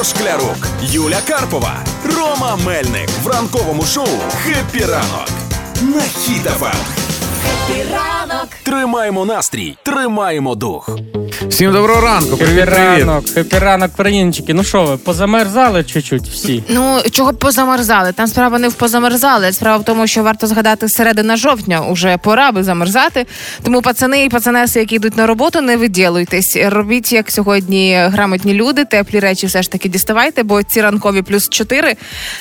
Ігор Шклярук, Юля Карпова, Рома Мельник в ранковому шоу «Хеппі ранок» на Хіт-ФМ. Тримаємо настрій, тримаємо дух. Всім доброго ранку. Привіт, привіт. ранок, хеппі ранок, країнчики. Ну що ви, позамерзали чуть-чуть всі? Ну чого б позамерзали? Там справа не в позамерзали. Справа в тому, що варто згадати середина жовтня. Уже пора би замерзати. Тому пацани і пацанеси, які йдуть на роботу, не виділуйтесь. Робіть як сьогодні грамотні люди. Теплі речі все ж таки діставайте, бо ці ранкові плюс 4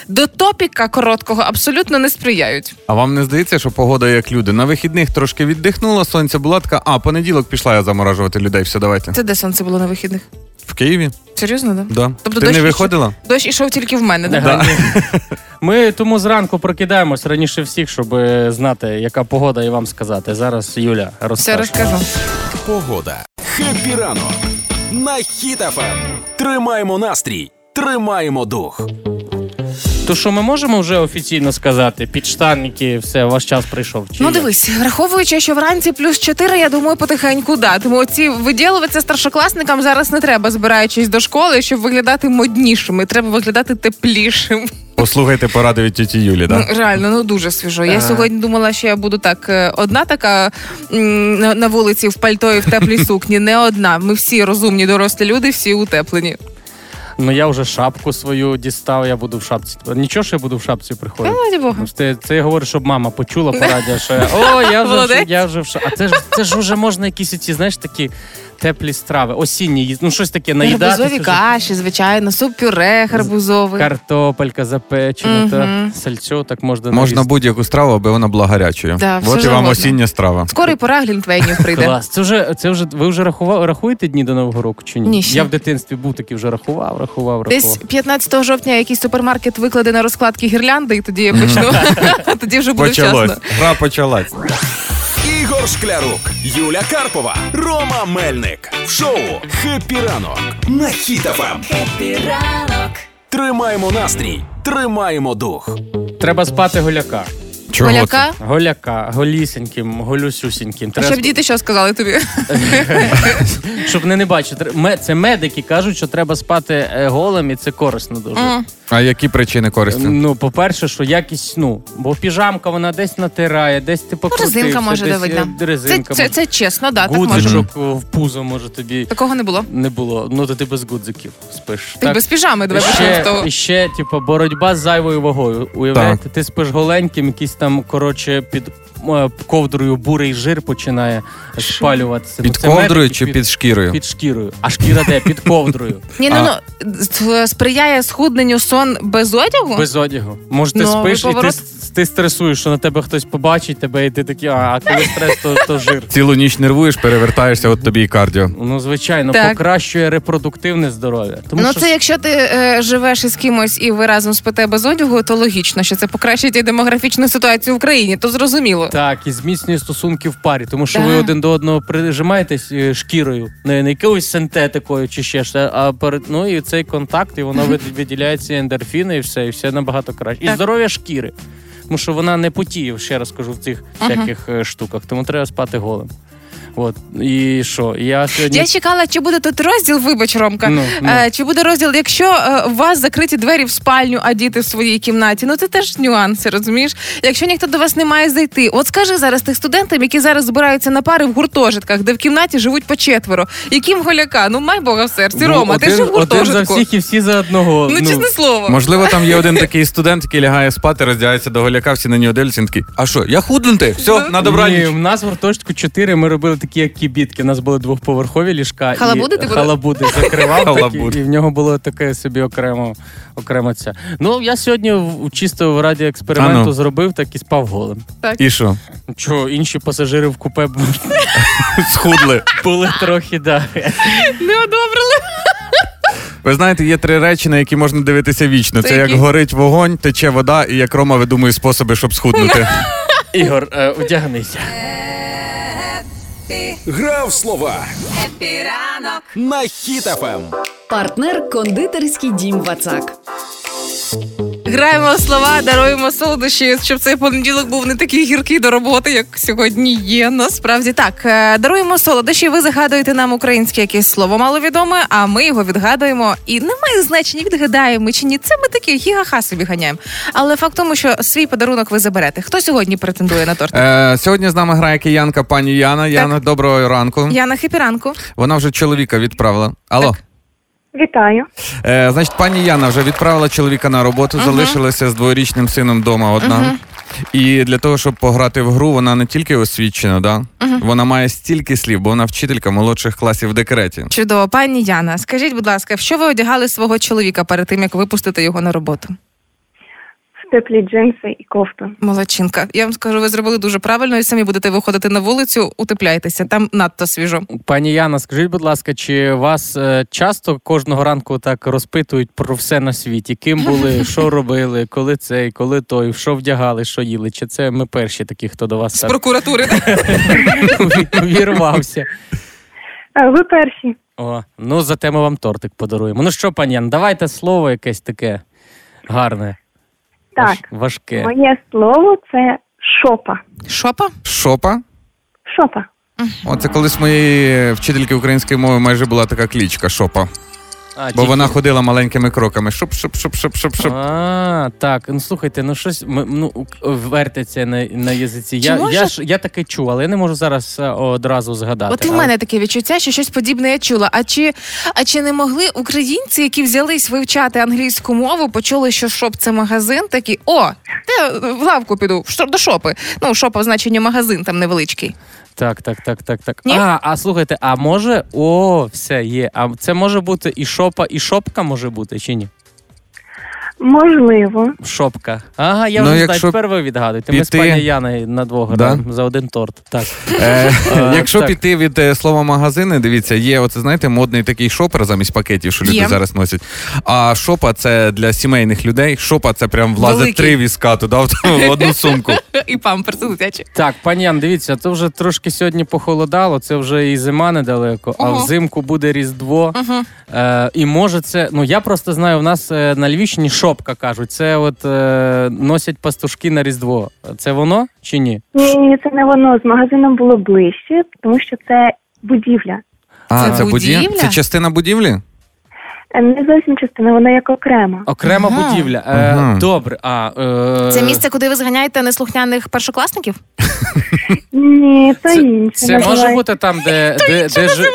до топіка короткого абсолютно не сприяють. А вам не здається, що погода як люди? На вихідних трошки віддихнула, сонце була така, а понеділок пішла я заморажувати людей. Все, давайте. Це де сонце було на вихідних? В Києві? Серйозно, да? Да. Тобто Ти дощ не ішов- виходила? Дощ ішов тільки в мене, да? Да. Ми тому зранку прокидаємось раніше всіх, щоб е, знати, яка погода, і вам сказати. Зараз Юля Все розкажу. Погода. Хеппі ранок на Хіт-ФМ. Тримаємо настрій, тримаємо дух. То що ми можемо вже офіційно сказати? Підштанники, все, ваш час прийшов. Чи Ну як? дивись, враховуючи, що вранці плюс 4, я думаю, потихеньку да. Тому ці виділуватися старшокласникам зараз не треба, збираючись до школи, щоб виглядати моднішими. Треба виглядати теплішим. Послухайте поради від тіті Юлі, Ну реально, ну дуже свіжо. Я сьогодні думала, що я буду так е, одна така на, на вулиці в пальто і в теплій сукні. Не одна. Ми всі розумні дорослі люди, всі утеплені. Ну я вже шапку свою дістав, я буду в шапці. Нічого, що я буду в шапці приходити. Бога. Ну, Це, це я говорю, щоб мама почула по радіо, що я, о, я вже, я вже в шапці. А це ж це ж вже можна якісь ці, знаєш, такі теплі страви, осінні, ну щось таке наїдати. Гарбузові каші, звичайно, суп пюре гарбузовий. Картопелька запечена, Мгм. та сальцьо, так можна Можна наїсти. будь-яку страву, аби вона була гарячою. Да, От і вам завгодно. осіння страва. Скоро і пора глінтвейнів прийде. Клас. Це вже, це вже, ви вже рахував, рахуєте дні до Нового року чи ні? Ні, ще. Я в дитинстві був такий вже рахував, рахував, рахував. Десь 15 жовтня якийсь супермаркет викладе на розкладки гірлянди, і тоді я почну. Тоді вже буде Почалось. вчасно. Гра почалась. Ігор Шклярук, Юля Карпова, Рома Мельник в шоу «Хеппі ранок» на Хіт-ФМ. Тримаємо настрій, тримаємо дух. Треба спати голяка. Чого Голяка? Голяка, голісеньким, голюсюсіньким. А щоб діти що сказали тобі? щоб не не бачити. Це медики кажуть, що треба спати е, голим, і це корисно дуже. А які причини користі? Ну, по-перше, що якість, ну, бо піжамка вона десь натирає, десь ти покрутився, Ну, Резинка може десь давити. е, да. резинка. Це, це, це чесно, да, так може. Гудзичок в пузо може тобі Такого не було. не було. Ну, то ти без гудзиків спиш. Ти без піжами давай ще, і ще, типу, боротьба з зайвою вагою. Уявляєте, ти спиш голеньким, якийсь там, коротше, під ковдрою бурий жир починає спалюватися. Під Ну, ковдрою чи під шкірою? Під шкірою. А шкіра де? Під ковдрою. Ні, ну, ну сприяє схудненню сон без одягу? Без одягу. Може, ти спиш і ти, ти стресуєш, що на тебе хтось побачить тебе, і ти такий, а, а коли стрес, то, то жир. Цілу ніч нервуєш, перевертаєшся, от тобі і кардіо. Ну, звичайно, Так. покращує репродуктивне здоров'я. Тому Ну, що це якщо ти е, живеш із кимось і ви разом спите без одягу, то логічно, що це покращить і демографічну ситуацію в країні, то зрозуміло. Так, і зміцнює стосунки в парі, тому що ви один до одного прижимаєтесь е, шкірою, не, не якоюсь синтетикою чи ще ж, а перед ну і цей контакт, і воно виділяється ендорфіни, і все, і все набагато краще. І здоров'я шкіри. Тому що вона не потіє, ще раз кажу, в цих всяких е, штуках, тому треба спати голим. От. І що? Я сьогодні. Я чекала, чи буде тут розділ, вибач, Ромка. Ну, ну. Е, чи буде розділ, якщо е, у вас закриті двері в спальню, а діти в своїй кімнаті? Ну це теж нюанси, розумієш? Якщо ніхто до вас не має зайти, от скажи зараз тих студентам, які зараз збираються на пари в гуртожитках, де в кімнаті живуть по четверо. Яким голяка? Ну май Бога в серці. Ну, Рома, ти ж в один, один за гуртожитку. всіх і всі за одного. Ну, чесне слово. Можливо, там є один такий студент, який лягає спати, роздягається до голяка, всі на нього дивляться, він такий, а що, я худнути? Все, на Ні, у нас в гуртожитку 4, ми робили такі, як кібітки. У нас були двохповерхові ліжка. Халабуди і ти були? халабуди закривав такі, і в нього було таке собі окремо, окремо ця. Ну, я сьогодні чисто в раді експерименту А ну. зробив, так і спав голим. І що? Чого, інші пасажири в купе Схудли. були трохи, да. Не одобрили. Ви знаєте, є три речі, на які можна дивитися вічно. Це Це як які? горить вогонь, тече вода, і як Рома видумує способи, щоб схуднути. Ігор, е, одягнися. Гра Грав слова на Хіт-ФМ. Партнер кондитерський дім Вацак. Граємо слова, даруємо солодощі, щоб цей понеділок був не такий гіркий до роботи, як сьогодні є. Насправді так. Е, Даруємо солодощі. Ви загадуєте нам українське якесь слово маловідоме, а ми його відгадуємо. І немає значення, відгадаємо чи ні. Це ми такі гігаха собі ганяємо. Але факт тому, що свій подарунок ви заберете. Хто сьогодні претендує на торт? Е, сьогодні з нами грає киянка пані Яна. Яна, доброго ранку. Яна Хипіранку. Вона вже чоловіка відправила. Алло. Вітаю. Е, значить, пані Яна вже відправила чоловіка на роботу, залишилася з дворічним сином вдома одна. І для того, щоб пограти в гру, вона не тільки освічена, да? вона має стільки слів, бо вона вчителька молодших класів в декреті. Чудово, пані Яна. Скажіть, будь ласка, в що ви одягали свого чоловіка перед тим, як випустити його на роботу? Теплі джинси і кофту. Молодчинка. Я вам скажу, ви зробили дуже правильно і самі будете виходити на вулицю, утепляйтеся. Там надто свіжо. Пані Яна, скажіть, будь ласка, чи вас е, часто кожного ранку так розпитують про все на світі? Ким були, що робили, коли цей, коли той, що вдягали, що їли? Чи це ми перші такі, хто до вас З так прокуратури. вірвався? Ви перші. О, ну зате ми вам тортик подаруємо. Ну що, пані Яна, давайте слово якесь таке гарне, Так, важке. моє слово це шопа. Шопа? Шопа? Шопа. Оце колись моєї вчительки української мови майже була така клічка Шопа. А, Бо тільки- вона ходила маленькими кроками. Шоп, шоп, шоп, шоп, шоп, шоп. А, так, ну слухайте, ну щось ми- ну, вертиться на, на язиці. Я, може- я, ж, я таке чув, але я не можу зараз е, одразу згадати. От і в мене таке відчуття, що щось подібне я чула. А чи, а чи не могли українці, які взялись вивчати англійську мову, почули, що shop це магазин, такі о, я в лавку піду до шопи. Ну, шопа в значенні магазин там невеличкий. Так, так, так, так, так. Ні? А, а слухайте, а може, о, все є. А це може бути і шопа, і шопка може бути, чи ні? Можливо. Шопка. Ага, я Ну, вже знаю, якщо тепер ви відгадуєте. Ми з пані Яною на двох Да? за один торт. Так. Е, А, Якщо так. піти від е, слова магазини, дивіться, є оце, знаєте, модний такий шопер замість пакетів, що люди Є. зараз носять. А шопа це для сімейних людей. Шопа це прям влазить три візка туди в одну сумку. І памперси дитячі. Так, пані Ян, дивіться, це вже трошки сьогодні похолодало, це вже і зима недалеко, а взимку буде Різдво. Угу. Е, і може це, ну я просто знаю, в нас на Львівщині шопка кажуть, це от е, носять пастушки на Різдво. Це воно чи ні? Ні, ні, це не воно. З магазином було ближче, тому що це будівля. А, Це це будівля? будівля? Це частина будівлі? Е, Не зовсім частина, вона як окрема. Окрема Ага. будівля. Е, Ага. Добре, а е, Це місце, куди ви зганяєте неслухняних першокласників? Ні, це, Це, інше. це може називається. бути там, де, де, де, жи-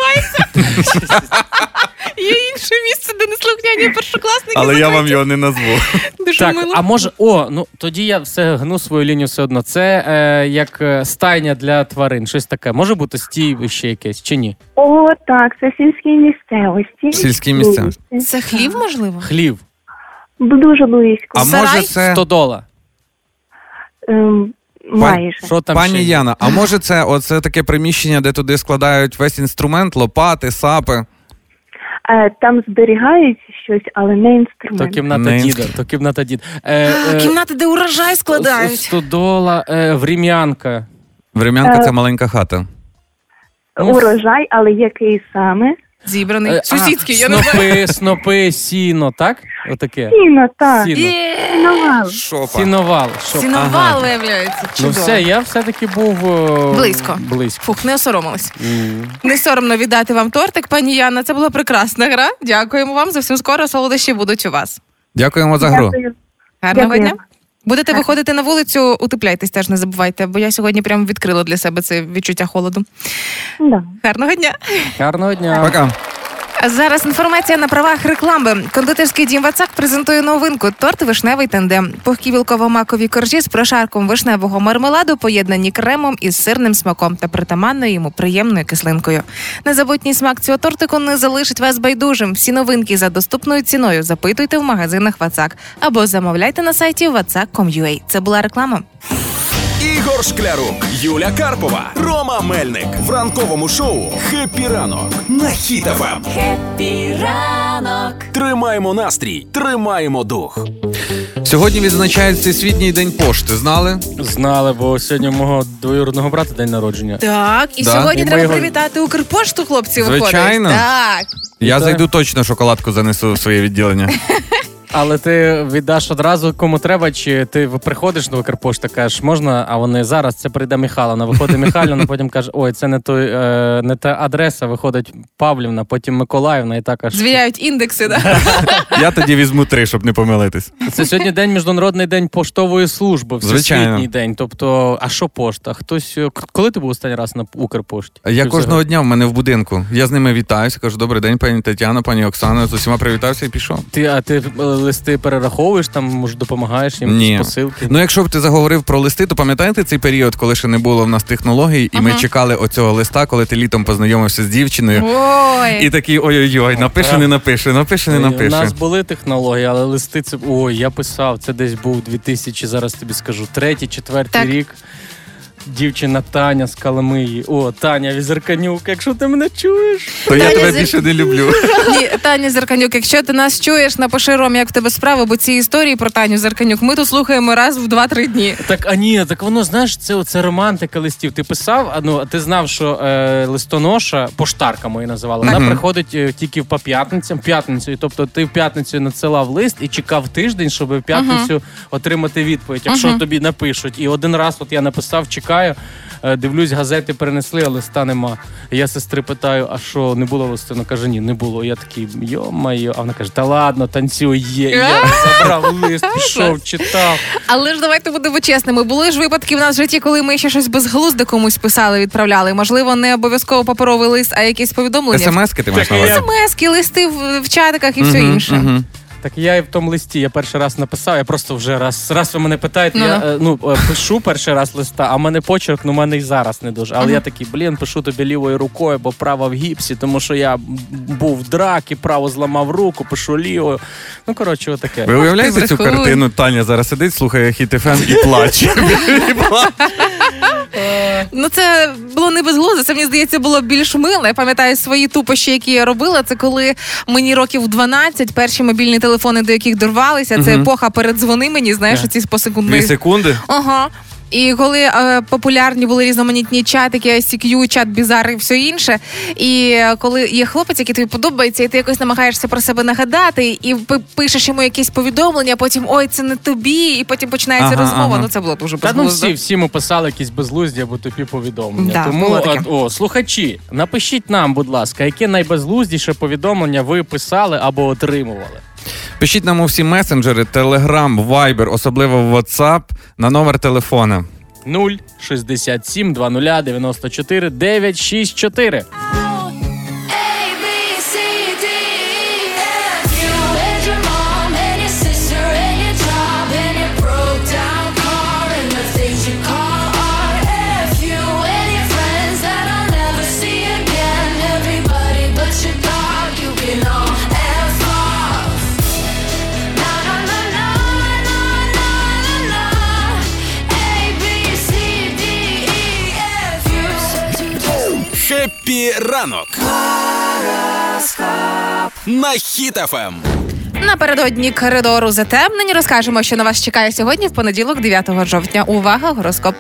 Є інше місце, де неслухняні першокласники. Але я вам його не назву. Дуже Так, мило. а може, о, ну тоді я все гну свою лінію все одно. Це е, як е, стайня для тварин, щось таке. Може бути стійвище якесь чи ні? О, так, це сільські місцевості. Сільські місцевості. Це хлів, можливо? Хлів, Дуже близько. А Сарай? може це стодола. Ем, майже. Що там ще пані є? Яна? А може це оце таке приміщення, де туди складають весь інструмент, лопати, сапи? Е, Там зберігають щось, але не То інструмент. кімната Не. діда, то кімната діда. Е, А, е, Кімнати, де урожай складають. Стодола, е, врім'янка. Врем'янка Е, це маленька хата. ну, Урожай, але який саме? Зібраний. Е, Сусідський, а, я не знаю. снопи, снопи, сіно, так? Отаке. Сіно, так. Сіно. Є! Сіновал. Шопа. Сіновал. Ага. виявляється. Ну Чудово. все, я все-таки був е, Близько. близько. Фух, не осоромилась. М. Не соромно віддати вам тортик, пані Яна. Це була прекрасна гра. Дякуємо вам. Зовсім скоро солодощі будуть у вас. Дякуємо за гру. Дякую. Гарного Дякую. дня. Будете Так. виходити на вулицю, утепляйтесь теж не забувайте, бо я сьогодні прям відкрила для себе це відчуття холоду. Да. Гарного дня. Гарного дня. Пока. Зараз інформація на правах реклами. Кондитерський дім Вацак презентує новинку торт вишневий тандем. Пухкі вілково-макові коржі з прошарком вишневого мармеладу, поєднані кремом із сирним смаком та притаманною йому приємною кислинкою. Незабутній смак цього тортику не залишить вас байдужим. Всі новинки за доступною ціною запитуйте в магазинах Вацак або замовляйте на сайті vatsak.com.ua. Це була реклама. Ігор Шклярук, Юля Карпова, Рома Мельник в ранковому шоу «Хеппі ранок» на Ем. Хіт-ФМ. Тримаємо настрій, тримаємо дух. Сьогодні відзначають Всесвітній день пошти. Знали? Знали, бо сьогодні у мого двоюродного брата день народження. Так, і Да? сьогодні І треба його- привітати Укрпошту, хлопці. Звичайно. Виходить. Так. Я Так. зайду точно шоколадку занесу в своє відділення. Але ти віддаш одразу кому треба, чи ти приходиш до Укрпошти, кажеш, можна, а вони зараз це прийде Михайловна. Виходить Михайлівна, потім каже, ой, це не той, е, не та адреса, виходить Павлівна, потім Миколаївна і так аж. Звіряють індекси, да? Я тоді візьму три, щоб не помилитись. Це сьогодні день міжнародний день поштової служби, Звичайно. всесвітній день. Тобто, а що пошта? Хтось е, коли ти був останній раз на Укрпошті? Я Чи кожного взагалі? дня в мене в будинку. Я з ними вітаюся, кажу, добрий день, пані Тетяна, пані Оксана. З усіма привітався і пішов. ти, а ти е, листи перераховуєш там, може, допомагаєш їм Ні. посилки? Ну, якщо б ти заговорив про листи, то пам'ятаєте цей період, коли ще не було в нас технологій, і ми чекали оцього листа, коли ти літом познайомився з дівчиною. Ой. І такий ой-ой-ой, напише, не напише, напише, не У нас були технології, але листи це ой, я писав. Це десь був 2000, зараз тобі скажу, третій, четвертий Так. рік. Дівчина Таня з Каламиї. О, Таня Візерканюк, якщо ти мене чуєш. То я Таня тебе зі- більше не люблю. Ні, Таня Зерканюк, якщо ти нас чуєш, напиши Ром, як в тебе справи, бо ці історії про Таню Зерканюк ми тут слухаємо раз в 2-3 дні. Так, а ні, так воно знаєш, це оце романтика листів. Ти писав, а ну а ти знав, що е, листоноша, поштарка ми її називали, вона Мгм. приходить е, тільки по п'ятницям, п'ятницю. Тобто ти в п'ятницю надсилав лист і чекав тиждень, щоб в п'ятницю отримати відповідь, якщо Мгм. тобі напишуть. І один раз, от я написав, чекаю. Е, Дивлюсь, газети перенесли, а листа нема. Я сестри питаю, а що не було листу? Вона каже, ні, не було. Я такий, йо-моє. А вона каже, та ладно, танцюй, є. Я забрав лист, пішов, читав. Але ж давайте будемо чесними. Були ж випадки в нас в житті, коли ми ще щось безглузде комусь писали, відправляли. Можливо, не обов'язково паперовий лист, а якісь повідомлення. СМС-ки ти маєш Так, на увазі? СМС-ки, листи в, в чатиках і все інше. Так я і в тому листі, я перший раз написав, я просто вже раз, раз ви мене питаєте, Ну. я е, ну, е, пишу перший раз листа, а в мене почерк, ну в мене і зараз не дуже. Але я такий, блін, пишу тобі лівою рукою, бо права в гіпсі, тому що я був в дракі, право зламав руку, пишу лівою. Ну, коротше, отаке. Ви уявляєте цю брехун. картину? Таня зараз сидить, слухає хіт ФМ і плаче. І плаче. Ну це було не безглуздо, це мені здається було більш мило. Я пам'ятаю свої тупощі, які я робила. Це коли мені років 12, перші мобільні телефони, до яких дорвалися. Це епоха передзвони мені, знаєш, оці ці посекундні. Дві секунди. Ага. І коли е, популярні були різноманітні чатики, ICQ, чат Бізар і все інше. І коли є хлопець, який тобі подобається, і ти якось намагаєшся про себе нагадати, і пи- пишеш йому якісь повідомлення, а потім ой, це не тобі, і потім починається Ага, розмова. ага. Ну це було дуже Та ну безглуздо. всі, всі ми писали якісь безглузді або тупі повідомлення. Да, Тому було таке. от, о, слухачі, напишіть нам, будь ласка, яке найбезглуздіше повідомлення ви писали або отримували. Пишіть нам у всі месенджери, Telegram, Viber, особливо WhatsApp на номер телефона. 0 67 20 94 964. Ранок. На Хіт ФМ. Напередодні коридору затемнень розкажемо, що на вас чекає сьогодні в понеділок, 9 жовтня. Увага, гороскоп.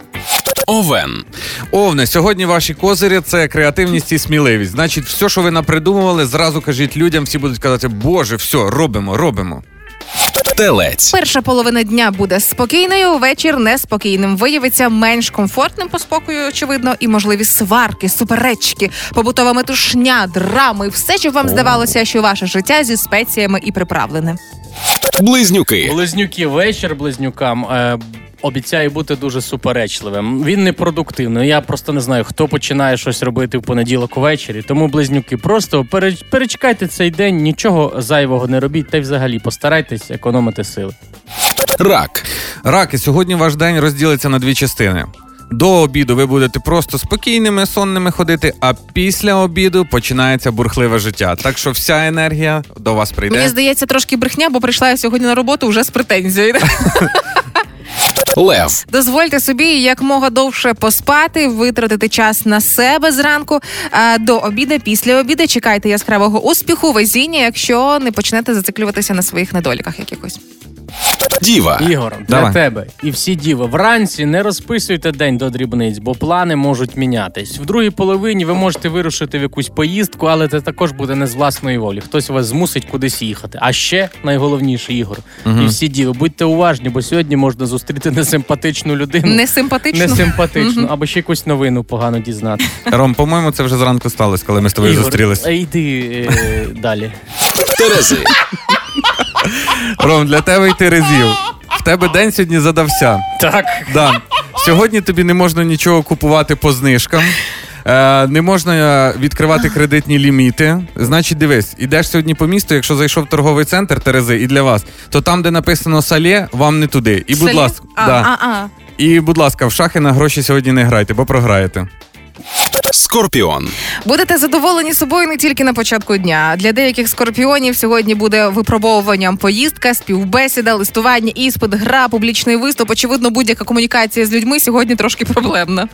Овен. Овне, сьогодні ваші козирі це креативність і сміливість. Значить, все, що ви напридумували, зразу кажіть людям, всі будуть казати, Боже, все, робимо, робимо. Телець. Перша половина дня буде спокійною, вечір неспокійним. Виявиться менш комфортним по спокою, очевидно, і можливі сварки, суперечки, побутова метушня, драми, все, що вам здавалося, що ваше життя зі спеціями і приправлене. Близнюки. Близнюки, вечір близнюкам. Е, Обіцяє бути дуже суперечливим. Він не продуктивний. Я просто не знаю, хто починає щось робити в понеділок увечері. Тому близнюки, просто перечекайте цей день, нічого зайвого не робіть, та й взагалі постарайтесь економити сили. Рак. Раки, сьогодні ваш день розділиться на дві частини. До обіду ви будете просто спокійними, сонними ходити, а після обіду починається бурхливе життя. Так що вся енергія до вас прийде. Мені здається, трошки брехня, бо прийшла я сьогодні на роботу вже з претензією. Лев. Дозвольте собі якмога довше поспати, витратити час на себе зранку а до обіда, після обіда. Чекайте яскравого успіху, везіння, якщо не почнете зациклюватися на своїх недоліках якихось. Діва. Ігор, для Давай. тебе і всі діви. Вранці не розписуйте день до дрібниць, бо плани можуть мінятись. В другій половині ви можете вирушити в якусь поїздку, але це також буде не з власної волі. Хтось вас змусить кудись їхати. А ще найголовніше, Ігор, і всі діви, будьте уважні, бо сьогодні можна зустріти несимпатичну людину. Не симпатично. Несимпатичну, або ще якусь новину погано дізнати. Ром, по-моєму, це вже зранку сталося, коли ми з тобою зустрілися. зустрілись. йди е, далі. Терези. Ром, для тебе йти разів. В тебе день сьогодні задався. Так. Да. Сьогодні тобі не можна нічого купувати по знижкам. Е, не можна відкривати кредитні ліміти. Значить, дивись, ідеш сьогодні по місту, якщо зайшов в торговий центр Терези і для вас, то там, де написано салє, вам не туди. І будь ласка, А, да. а, а. і будь ласка, в шахи на гроші сьогодні не грайте, бо програєте. Скорпіон. Будете задоволені собою не тільки на початку дня. Для деяких скорпіонів сьогодні буде випробовуванням поїздка, співбесіда, листування, іспит, гра, публічний виступ. Очевидно, будь-яка комунікація з людьми сьогодні трошки проблемна.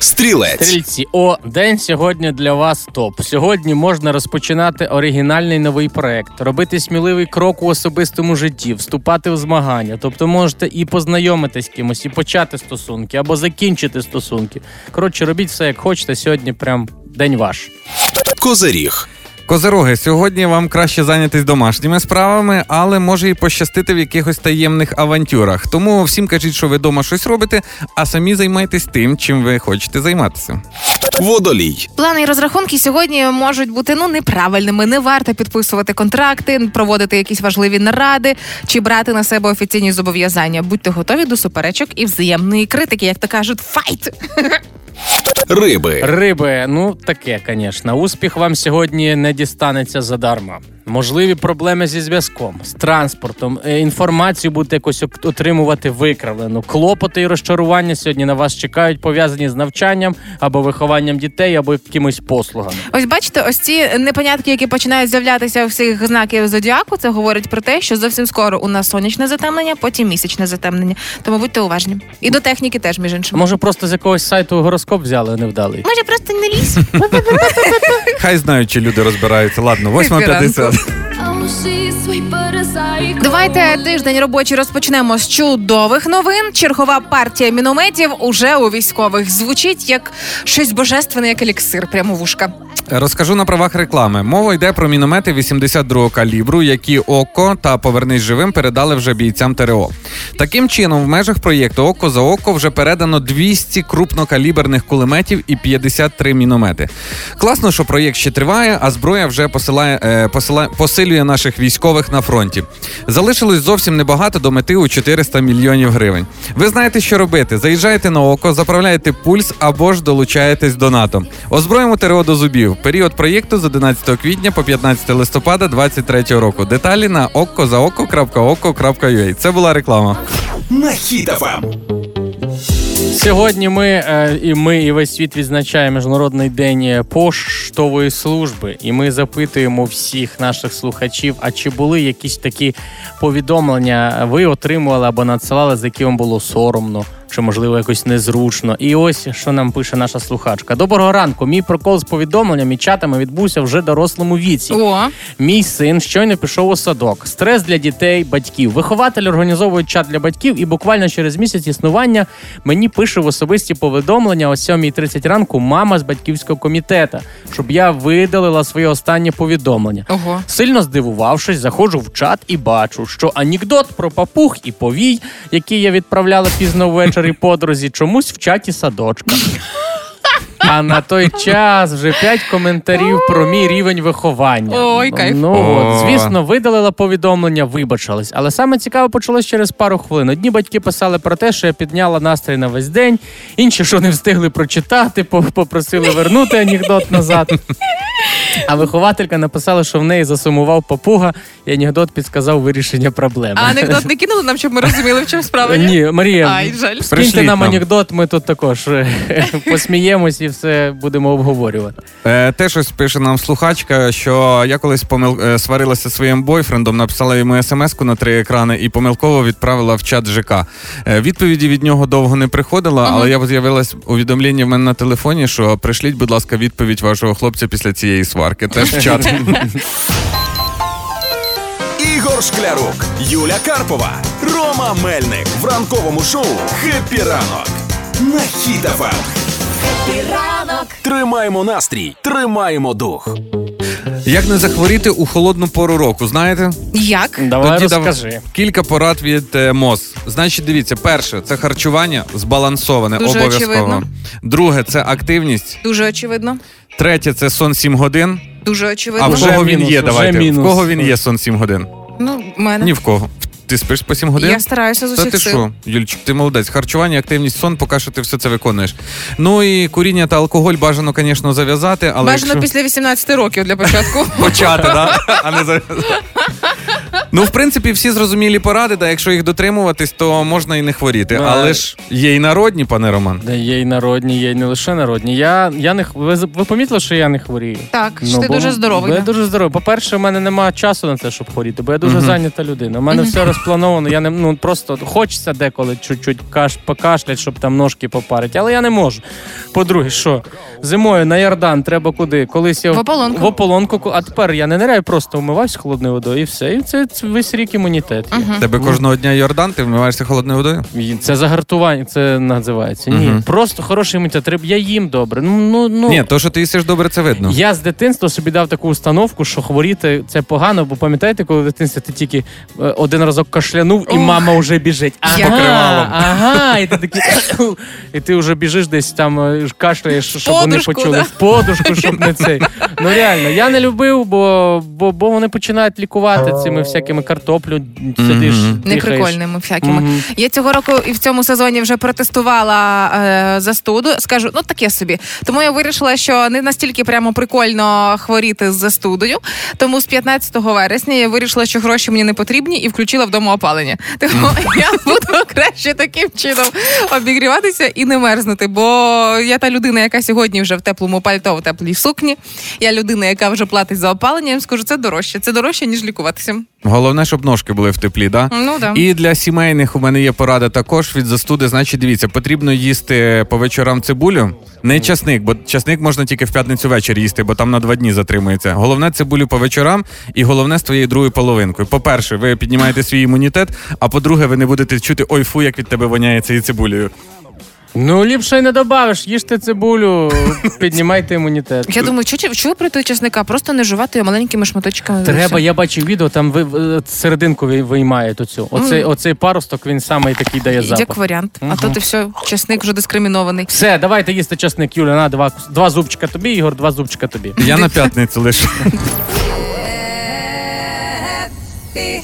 Стрілець. Стрільці, о, день сьогодні для вас топ. Сьогодні можна розпочинати оригінальний новий проект, робити сміливий крок у особистому житті, вступати в змагання. Тобто можете і познайомитись з кимось, і почати стосунки, або закінчити стосунки. Коротше, робіть все як хочете. Сьогодні прям день ваш. Козиріг. Козероги, сьогодні вам краще зайнятись домашніми справами, але може і пощастити в якихось таємних авантюрах. Тому всім кажіть, що ви вдома щось робите, а самі займайтесь тим, чим ви хочете займатися. Водолій. Плани і розрахунки сьогодні можуть бути ну неправильними. Не варто підписувати контракти, проводити якісь важливі наради чи брати на себе офіційні зобов'язання. Будьте готові до суперечок і взаємної критики, як то кажуть, файт. Риби. Риби, ну таке, звісно. Успіх вам сьогодні не дістанеться задарма. Можливі проблеми зі зв'язком, з транспортом, е, інформацію будете якось отримувати викривлену. Клопоти і розчарування сьогодні на вас чекають, пов'язані з навчанням або вихованням дітей, або якимись послугами. Ось бачите, ось ці непонятки, які починають з'являтися у всіх знаків зодіаку, це говорить про те, що зовсім скоро у нас сонячне затемнення, потім місячне затемнення. Тому будьте уважні. І до техніки теж, між іншим. може просто з якогось сайту гороскоп взяли невдалий? Може, просто не лізь. Хай знають, чи люди розбираються. Ладно, 8.50. Давайте тиждень робочий розпочнемо з чудових новин. Чергова партія мінометів уже у військових звучить як щось божественне, як еліксир, прямо в ушка. Розкажу на правах реклами. Мова йде про міномети 82-го калібру, які ОКО та Повернись живим передали вже бійцям ТРО. Таким чином, в межах проєкту ОКО за ОКО вже передано 200 крупнокаліберних кулеметів і 53 міномети. Класно, що проєкт ще триває, а зброя вже посилає, е, посила- посилює наших військових на фронті. Залишилось зовсім небагато до мети у 400 мільйонів гривень. Ви знаєте, що робити. Заїжджаєте на око, заправляєте пульс або ж долучаєтесь до НАТО. Озброїмо ТРО до зубів. Період проєкту з 11 квітня по 15 листопада 2023 року. Деталі на okkozaoko.oko.ua. Це була реклама. На хітафам. Сьогодні ми е, і ми, і весь світ відзначає міжнародний день поштової служби, і ми запитуємо всіх наших слухачів: а чи були якісь такі повідомлення ви отримували або надсилали, за які вам було соромно? Чи можливо якось незручно? І ось що нам пише наша слухачка. Доброго ранку. Мій прокол з повідомленням і чатами відбувся вже дорослому віці. О, Мій син щойно пішов у садок. Стрес для дітей, батьків. Вихователь організовує чат для батьків, і буквально через місяць існування мені пише в особисті повідомлення о 7.30 ранку мама з батьківського комітету, щоб я видалила своє останнє повідомлення. ого. Сильно здивувавшись, заходжу в чат і бачу, що анекдот про папух і повій, який я відправляла пізно ввечері по дорозі, чомусь в чаті садочка. А на той час вже п'ять коментарів про мій рівень виховання. Ой, кайф. Ну от, звісно, видалила повідомлення, вибачилась. Але саме цікаве почалось через пару хвилин. Одні батьки писали про те, що я підняла настрій на весь день, інші, що не встигли прочитати, попросили вернути анекдот назад. А вихователька написала, що в неї засумував папуга, і анекдот підсказав вирішення проблеми. А анекдот не кинули нам, щоб ми розуміли, в чому справа? Ні, Марія, Ай, жаль. скиньте нам анекдот, ми тут також е, посміємось і все будемо обговорювати. Е, те щось пише нам слухачка, що я колись помил... е, сварилася зі своїм бойфрендом, написала йому смс-ку на три екрани і помилково відправила в чат ЖК. Відповіді від нього довго не приходила, але я з'явилось увідомлення в мене на телефоні, що пришліть, будь ласка, відповідь вашого хлопця після цієї сварки. Теж в чат. Ігор Шклярук, Юля Карпова, Рома Мельник в ранковому шоу «Хеппі ранок» на Хіт-ФМ. Тримаємо настрій, тримаємо дух. Як не захворіти у холодну пору року, знаєте? Як? Давай Тоді дав- Кілька порад від е, МОЗ. Значить, дивіться, перше це харчування збалансоване, Дуже обов'язково. очевидно. Друге це активність. Дуже очевидно. Третє це сон 7 годин. Дуже А очевидно. в Вже кого він мінус, є? вже Давайте. В кого він є сон 7 годин? Ну, в мене. Ні в кого. Ти спиш по 7 годин? Я стараюся з Та ти сил. що, Юльчик, ти молодець. Харчування, активність, сон, поки що ти все це виконуєш. Ну і куріння та алкоголь бажано, звісно, зав'язати, але Бажано якщо... після 18 років для початку. почати, да? а не зав'язати. Ну, в принципі, всі зрозумілі поради, да, якщо їх дотримуватись, то можна і не хворіти. Да. Але ж є і народні, пане Роман. Да є й народні, є й не лише народні. Я, я не х- ви, ви помітили, що я не хворію? Так, що ти бо- дуже здоровий. бо Я дуже здоровий. По-перше, в мене немає часу на те, щоб хворіти, бо я дуже Мгм. зайнята людина. У мене все розплановано. Я не ну просто хочеться деколи чуть-чуть каш, покашлять, щоб там ножки попарити, але я не можу. По-друге, що зимою на Ярдан треба куди? Колись я В ополонку. в ополонку, а тепер я не ниряю, просто вмиваюсь холодною водою і все. І це, це весь рік імунітет. є. Мгм. Тебе кожного дня Йордан, ти вмиваєшся холодною водою? І Це загартування, це називається. Ні, Мгм. просто хороший імунітет. Я їм добре. Ну ну ну Ні, то, що ти їсиш добре, це видно. Я з дитинства собі дав таку установку, що хворіти це погано, бо пам'ятаєте, коли в дитинстві ти тільки е, один разок кашлянув, і мама вже біжить. Ага, покривалом. ага, і ти такий, і ти вже біжиш десь там е, кашляєш, щоб вони Подушку, почули да. в подушку, щоб не цей. Ну реально, я не любив, бо, бо, бо вони починають лікувати цими всякими картоплю, сидиш. Дихаєш. Неприкольними всякими. Мгм. Я цього року і в цьому сезоні вже протестувала е, застуду. Скажу, ну таке собі. Тому я вирішила, що не настільки прямо прикольно хворіти з застудою. Тому з 15 вересня я вирішила, що гроші мені не потрібні, і включила вдома опалення. Тому я буду краще таким чином обігріватися і не мерзнути. Бо я та людина, яка сьогодні вже в теплому пальто, в теплій сукні. Я людина, яка вже платить за опалення. Я їм скажу, це дорожче. Це дорожче, ніж лікуватися. Головне, щоб ножки були в теплі, да? Ну да. І для сімейних у мене є порада також від застуди. Значить, дивіться, потрібно їсти по вечорам цибулю. Не часник, бо часник можна тільки в п'ятницю вечір їсти, бо там на два дні затримується. Головне цибулю по вечорам, і головне з твоєю другою половинкою. По-перше, ви піднімаєте свій імунітет, а по-друге, ви не будете чути ой фу, як від тебе воняє цією цибулею. Ну, ліпше й не добавиш, їжте цибулю, піднімайте імунітет. Я думаю, що ви проти чесника? Просто не жувати його маленькими шматочками. Треба, я бачив відео, там ви, ви- серединку ви- виймають оцю. Оцей, оцей паросток, він самий такий дає запах. Як варіант. А то ти все, чесник вже дискримінований. Все, давайте їсти часник, Юля, на два, два зубчика тобі, Ігор, два зубчика тобі. Я на п'ятницю лише.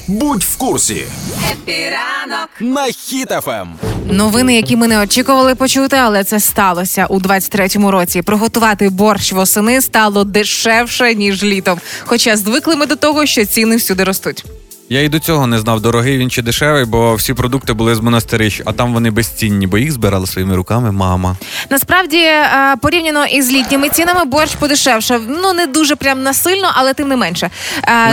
Будь в курсі. На Хіт-ФМ. Новини, які ми не очікували почути, але це сталося у 23-му році. Приготувати борщ восени стало дешевше ніж літом. Хоча звикли ми до того, що ціни всюди ростуть. Я і до цього не знав, дорогий він чи дешевий, бо всі продукти були з монастирищ, а там вони безцінні, бо їх збирала своїми руками мама. Насправді, е, порівняно із літніми цінами, борщ подешевшав. Ну не дуже прям насильно, але тим не менше.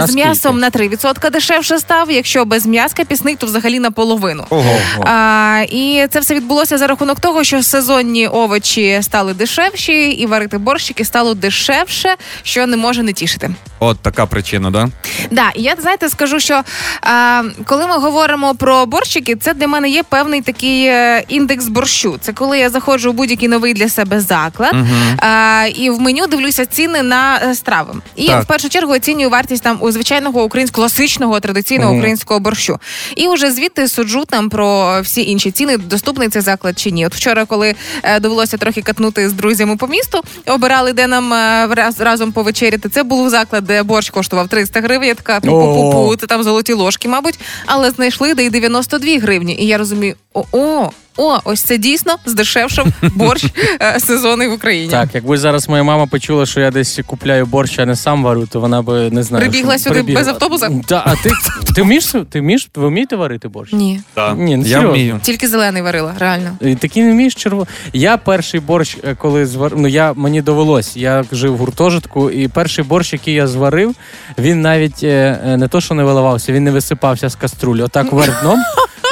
Е, З м'ясом на 3% дешевше став. Якщо без м'яска пісник, то взагалі наполовину. Ого. А, і це все відбулося за рахунок того, що сезонні овочі стали дешевші, і варити борщики стало дешевше, що не може не тішити. От така причина, да? Да, і я знаєте, скажу, що а, коли ми говоримо про борщики, це для мене є певний такий е, індекс борщу. Це коли я заходжу у будь-який новий для себе заклад а, і в меню дивлюся ціни на е, страви. І Так. в першу чергу оцінюю вартість там у звичайного українського класичного традиційного українського борщу. І вже звідти суджу там про всі інші ціни, доступний цей заклад чи ні. От вчора, коли е, довелося трохи катнути з друзями по місту, обирали, де нам е, раз, разом повечеряти. Це був заклад, де борщ коштував 300 гривень. Я така пу-пу-пу, це там золоті ложки, мабуть, але знайшли де й 92 гривні. І я розумію, о, о, о, ось це дійсно здешевшав борщ е, сезонний в Україні. Так, якби зараз моя мама почула, що я десь купляю борщ, а не сам варю, то вона би не знаю. Прибігла що- сюди без автобуса? Да, а ти, ти вмієш? Ти вмієш? Ви вмієте варити борщ? Ні, Так. Ні, ну, Я серйозно. вмію. тільки зелений варила, реально. І Такий не вмієш черво. Я перший борщ, е, коли зварив, ну я мені довелось. Я жив в гуртожитку, і перший борщ, який я зварив, він навіть е, не то, що не виливався, він не висипався з каструлі. Отак вверх дном.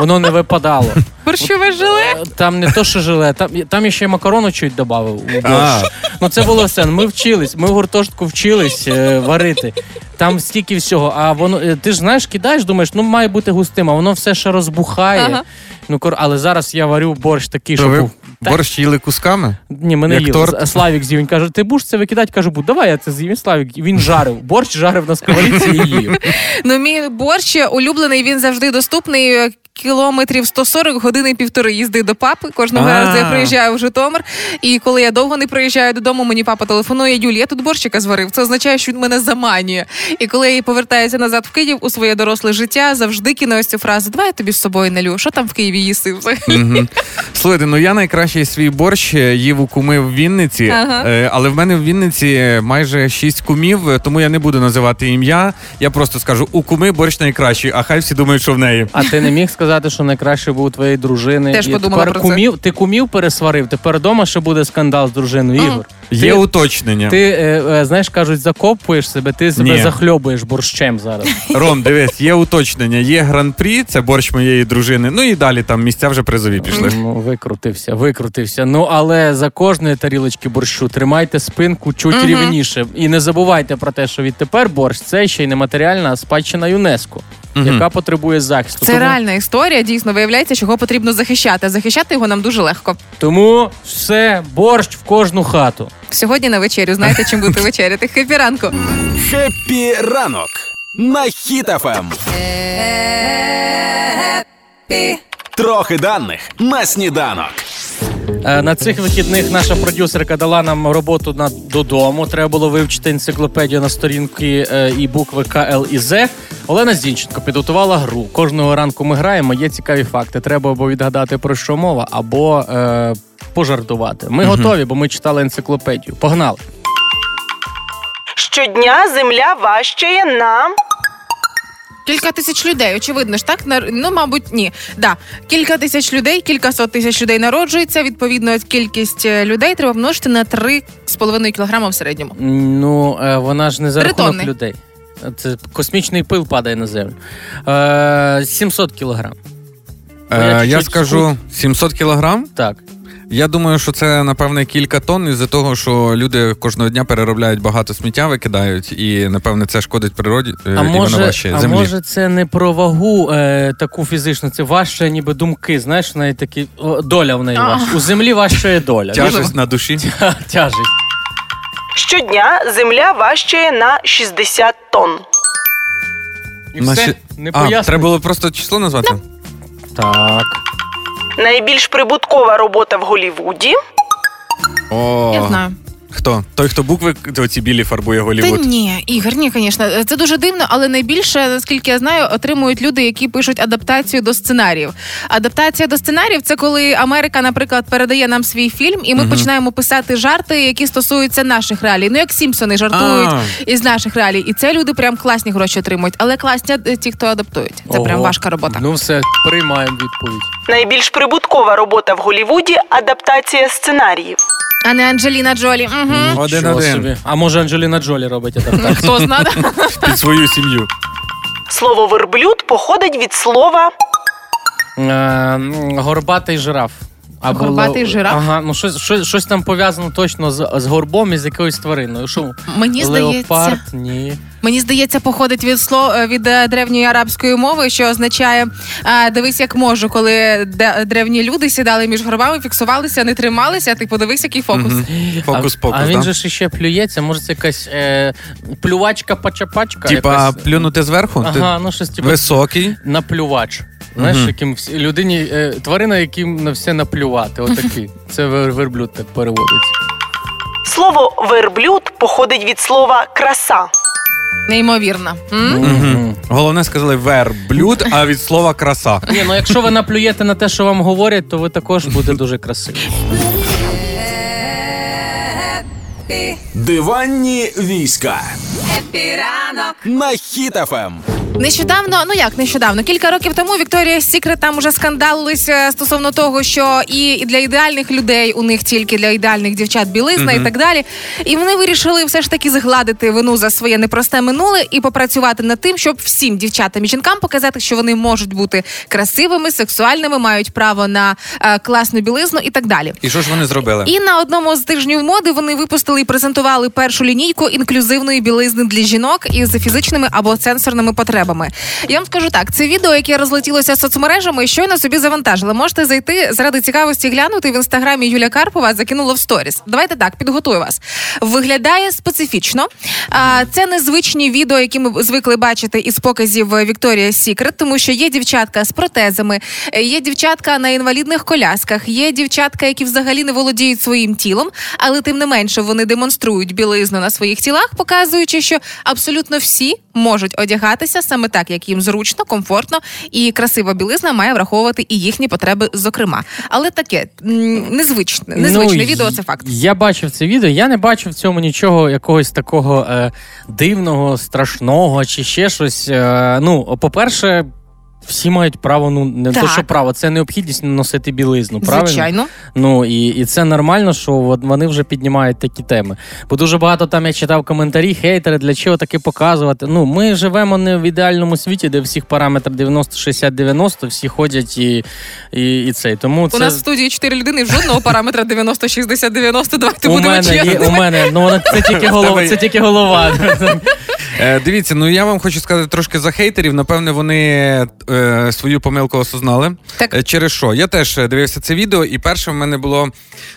Воно не випадало. Борщове желе? Там не то, що желе, там, там ще макарону чуть додав. Ну це було все. Ми вчились, ми в гуртожитку вчились е, варити. Там стільки всього. А воно, е, ти ж знаєш, кидаєш, думаєш, ну має бути густим, а воно все ще розбухає. Ага. Ну, кор- але зараз я варю борщ такий, що був. Борщ їли кусками? Ні, ми не Як їли. торт? Славік з'їв. Він каже, ти будеш це викидати? Кажу, будь, давай я це з'їм. Славік. Він жарив. Борщ жарив на сковорідці і їв. Ну, мій борщ улюблений, він завжди доступний. Е, Кілометрів 140 години півтори їзди до папи. Кожного А. разу я приїжджаю в Житомир. І коли я довго не приїжджаю додому, мені папа телефонує: Юль, я тут борщика зварив. Це означає, що він мене заманює. І коли я повертаюся назад в Київ у своє доросле життя, завжди кину ось цю фразу: Давай я тобі з собою налю. Що там в Києві їси? взагалі?» Слухайте, ну я найкращий свій борщ е, їв у куми в Вінниці, Ага. е, але в мене в Вінниці майже шість кумів, е, тому я не буду називати ім'я. Я просто скажу, у куми борщ найкращий, а хай всі думають, що в неї. А ти не міг сказати, що найкраще був у твоєї дружини. Теж І подумала тепер про це. кумів, ти кумів пересварив, тепер вдома ще буде скандал з дружиною. Ага. Ігор. Є ти, уточнення. ти е, е, знаєш, кажуть, закопуєш себе, ти себе Ні. захльобуєш борщем зараз. Ром, дивись, є уточнення. Є гран-прі, це борщ моєї дружини. Ну і далі там місця вже призові пішли. Ну, викрутився, викрутився. Ну але за кожної тарілочки борщу тримайте спинку чуть рівніше. І не забувайте про те, що відтепер борщ це ще й нематеріальна спадщина ЮНЕСКО, яка потребує захисту. Це тому, реальна історія. Дійсно виявляється, що його потрібно захищати. А Захищати його нам дуже легко. тому все, борщ в кожну хату. Сьогодні на вечерю знаєте, чим будете вечеряти. Хеппі ранку. Хеппі ранок на Хіт-ФМ. Трохи даних на сніданок. Е, На цих вихідних наша продюсерка дала нам роботу на додому. Треба було вивчити енциклопедію на сторінки е, і букви К, Л і З. Олена Зінченко підготувала гру. Кожного ранку ми граємо. Є цікаві факти. Треба або відгадати про що мова, або е, пожартувати. Ми готові, бо ми читали енциклопедію. Погнали. Щодня земля важчає на Кілька тисяч людей, очевидно ж, так ну, мабуть, ні. Да. Кілька тисяч людей, кількасот тисяч людей народжується. Відповідно, кількість е, людей треба множити на 3,5 кілограма в середньому. Ну, е, вона ж не за рахунок тонни. людей. Це космічний пил падає на землю. Е, 700 кілограм. Ну, я Е, я скажу 700 кілограм. Так. Я думаю, що це напевне кілька тонн із-за того, що люди кожного дня переробляють багато сміття, викидають, і напевне це шкодить природі. е, А і вона може, важче а землі. може це не про вагу е, таку фізичну, це важче, ніби думки. Знаєш, неї такі о, доля в неї А. важча. У землі важчає доля. Тяжесть на душі. Тяжесть. щодня земля важчає на 60 тонн. І На все? Не а, треба було просто число назвати? Так. Найбільш прибуткова робота в Голівуді. О, Я знаю. Хто? Той, хто букви оці білі фарбує Та ні, Ігор, ні, звісно. Це дуже дивно, але найбільше, наскільки я знаю, отримують люди, які пишуть адаптацію до сценаріїв. Адаптація до сценаріїв це коли Америка, наприклад, передає нам свій фільм, і ми починаємо писати жарти, які стосуються наших реалій. Ну як Сімпсони жартують А. із наших реалій. І це люди прям класні гроші отримують. Але класні е, ті, хто адаптують. Це прям важка робота. Ну все, приймаємо відповідь. Найбільш прибуткова робота в Голівуді адаптація сценаріїв. А не Анджеліна Джолі. Угу. Один один собі. А може Анджеліна Джолі робить адаптацію? Хто знає? під свою сім'ю. Слово верблюд походить від слова Е, м, Горбатий жираф. Або Горбатий ле- жираф? Ага, ну щось, щось, щось там пов'язано точно з, з горбом і з якоюсь твариною. Що? Мені здається. Леопард? Ні. Мені здається, походить від слов від е, древньої арабської мови, що означає е, дивись, як можу, коли де- древні люди сідали між горбами, фіксувалися, не трималися. Ти подивись, який фокус. Фокус-покус, А, а він да? же ж ще плюється, може це якась е, плювачка-пачапачка. Типа якась? плюнути зверху? Ти Ага, ну щось типу Високий. наплювач. Знаєш, Мгм. яким всі- людині, е, тварина, яким на все наплювати. Отакий. Це вер- верблюд так переводиться. слово верблюд походить від слова краса. Неймовірно. М? Мгм. Головне сказали верблюд, а від слова краса. Ні, ну якщо ви наплюєте на те, що вам говорять, то ви також будете дуже красиві. Диванні війська. На Ем. Нещодавно, ну як нещодавно, кілька років тому Вікторія Сікрет там уже скандалилися стосовно того, що і для ідеальних людей у них тільки для ідеальних дівчат білизна і так далі. І вони вирішили все ж таки згладити вину за своє непросте минуле і попрацювати над тим, щоб всім дівчатам і жінкам показати, що вони можуть бути красивими, сексуальними, мають право на е, класну білизну і так далі. І що ж вони зробили? І на одному з тижнів моди вони випустили і презентували першу лінійку інклюзивної білизни для жінок із фізичними або сенсорними потребами. Я вам скажу так: це відео, яке розлетілося соцмережами, щойно собі завантажили. Можете зайти заради цікавості глянути в інстаграмі Юля Карпова закинула в сторіс. Давайте так, підготую вас. Виглядає специфічно. Це незвичні відео, які ми звикли бачити із показів Вікторія Сікрет, тому що є дівчатка з протезами, е, є дівчатка на інвалідних колясках, є дівчатка, які взагалі не володіють своїм тілом, але тим не менше вони демонструють білизну на своїх тілах, показуючи, що абсолютно всі можуть одягатися саме так, як їм зручно, комфортно і красива білизна має враховувати і їхні потреби, зокрема. Але таке незвичне, незвичне Ну, відео. Це факт. Я бачив це відео. Я не бачив в цьому нічого якогось такого е, дивного, страшного чи ще щось. Е, ну, по-перше. Всі мають право, ну не Так. то, що право, це необхідність носити білизну. Правильно? Звичайно. Ну і, і це нормально, що вони вже піднімають такі теми. Бо дуже багато там я читав коментарі, хейтери, для чого таке показувати. Ну, ми живемо не в ідеальному світі, де всіх параметр 90, 60, 90, всі ходять і, і, і цей. Тому це У нас в студії чотири людини, жодного параметра 90, 60, 90. Давайте у будемо мене є, у мене, ну це тільки голова, це тільки голова. Дивіться, ну я вам хочу сказати трошки за хейтерів. Напевне, вони е, свою помилку осознали. Так. Е, через що? Я теж е, дивився це відео, і перше в мене було.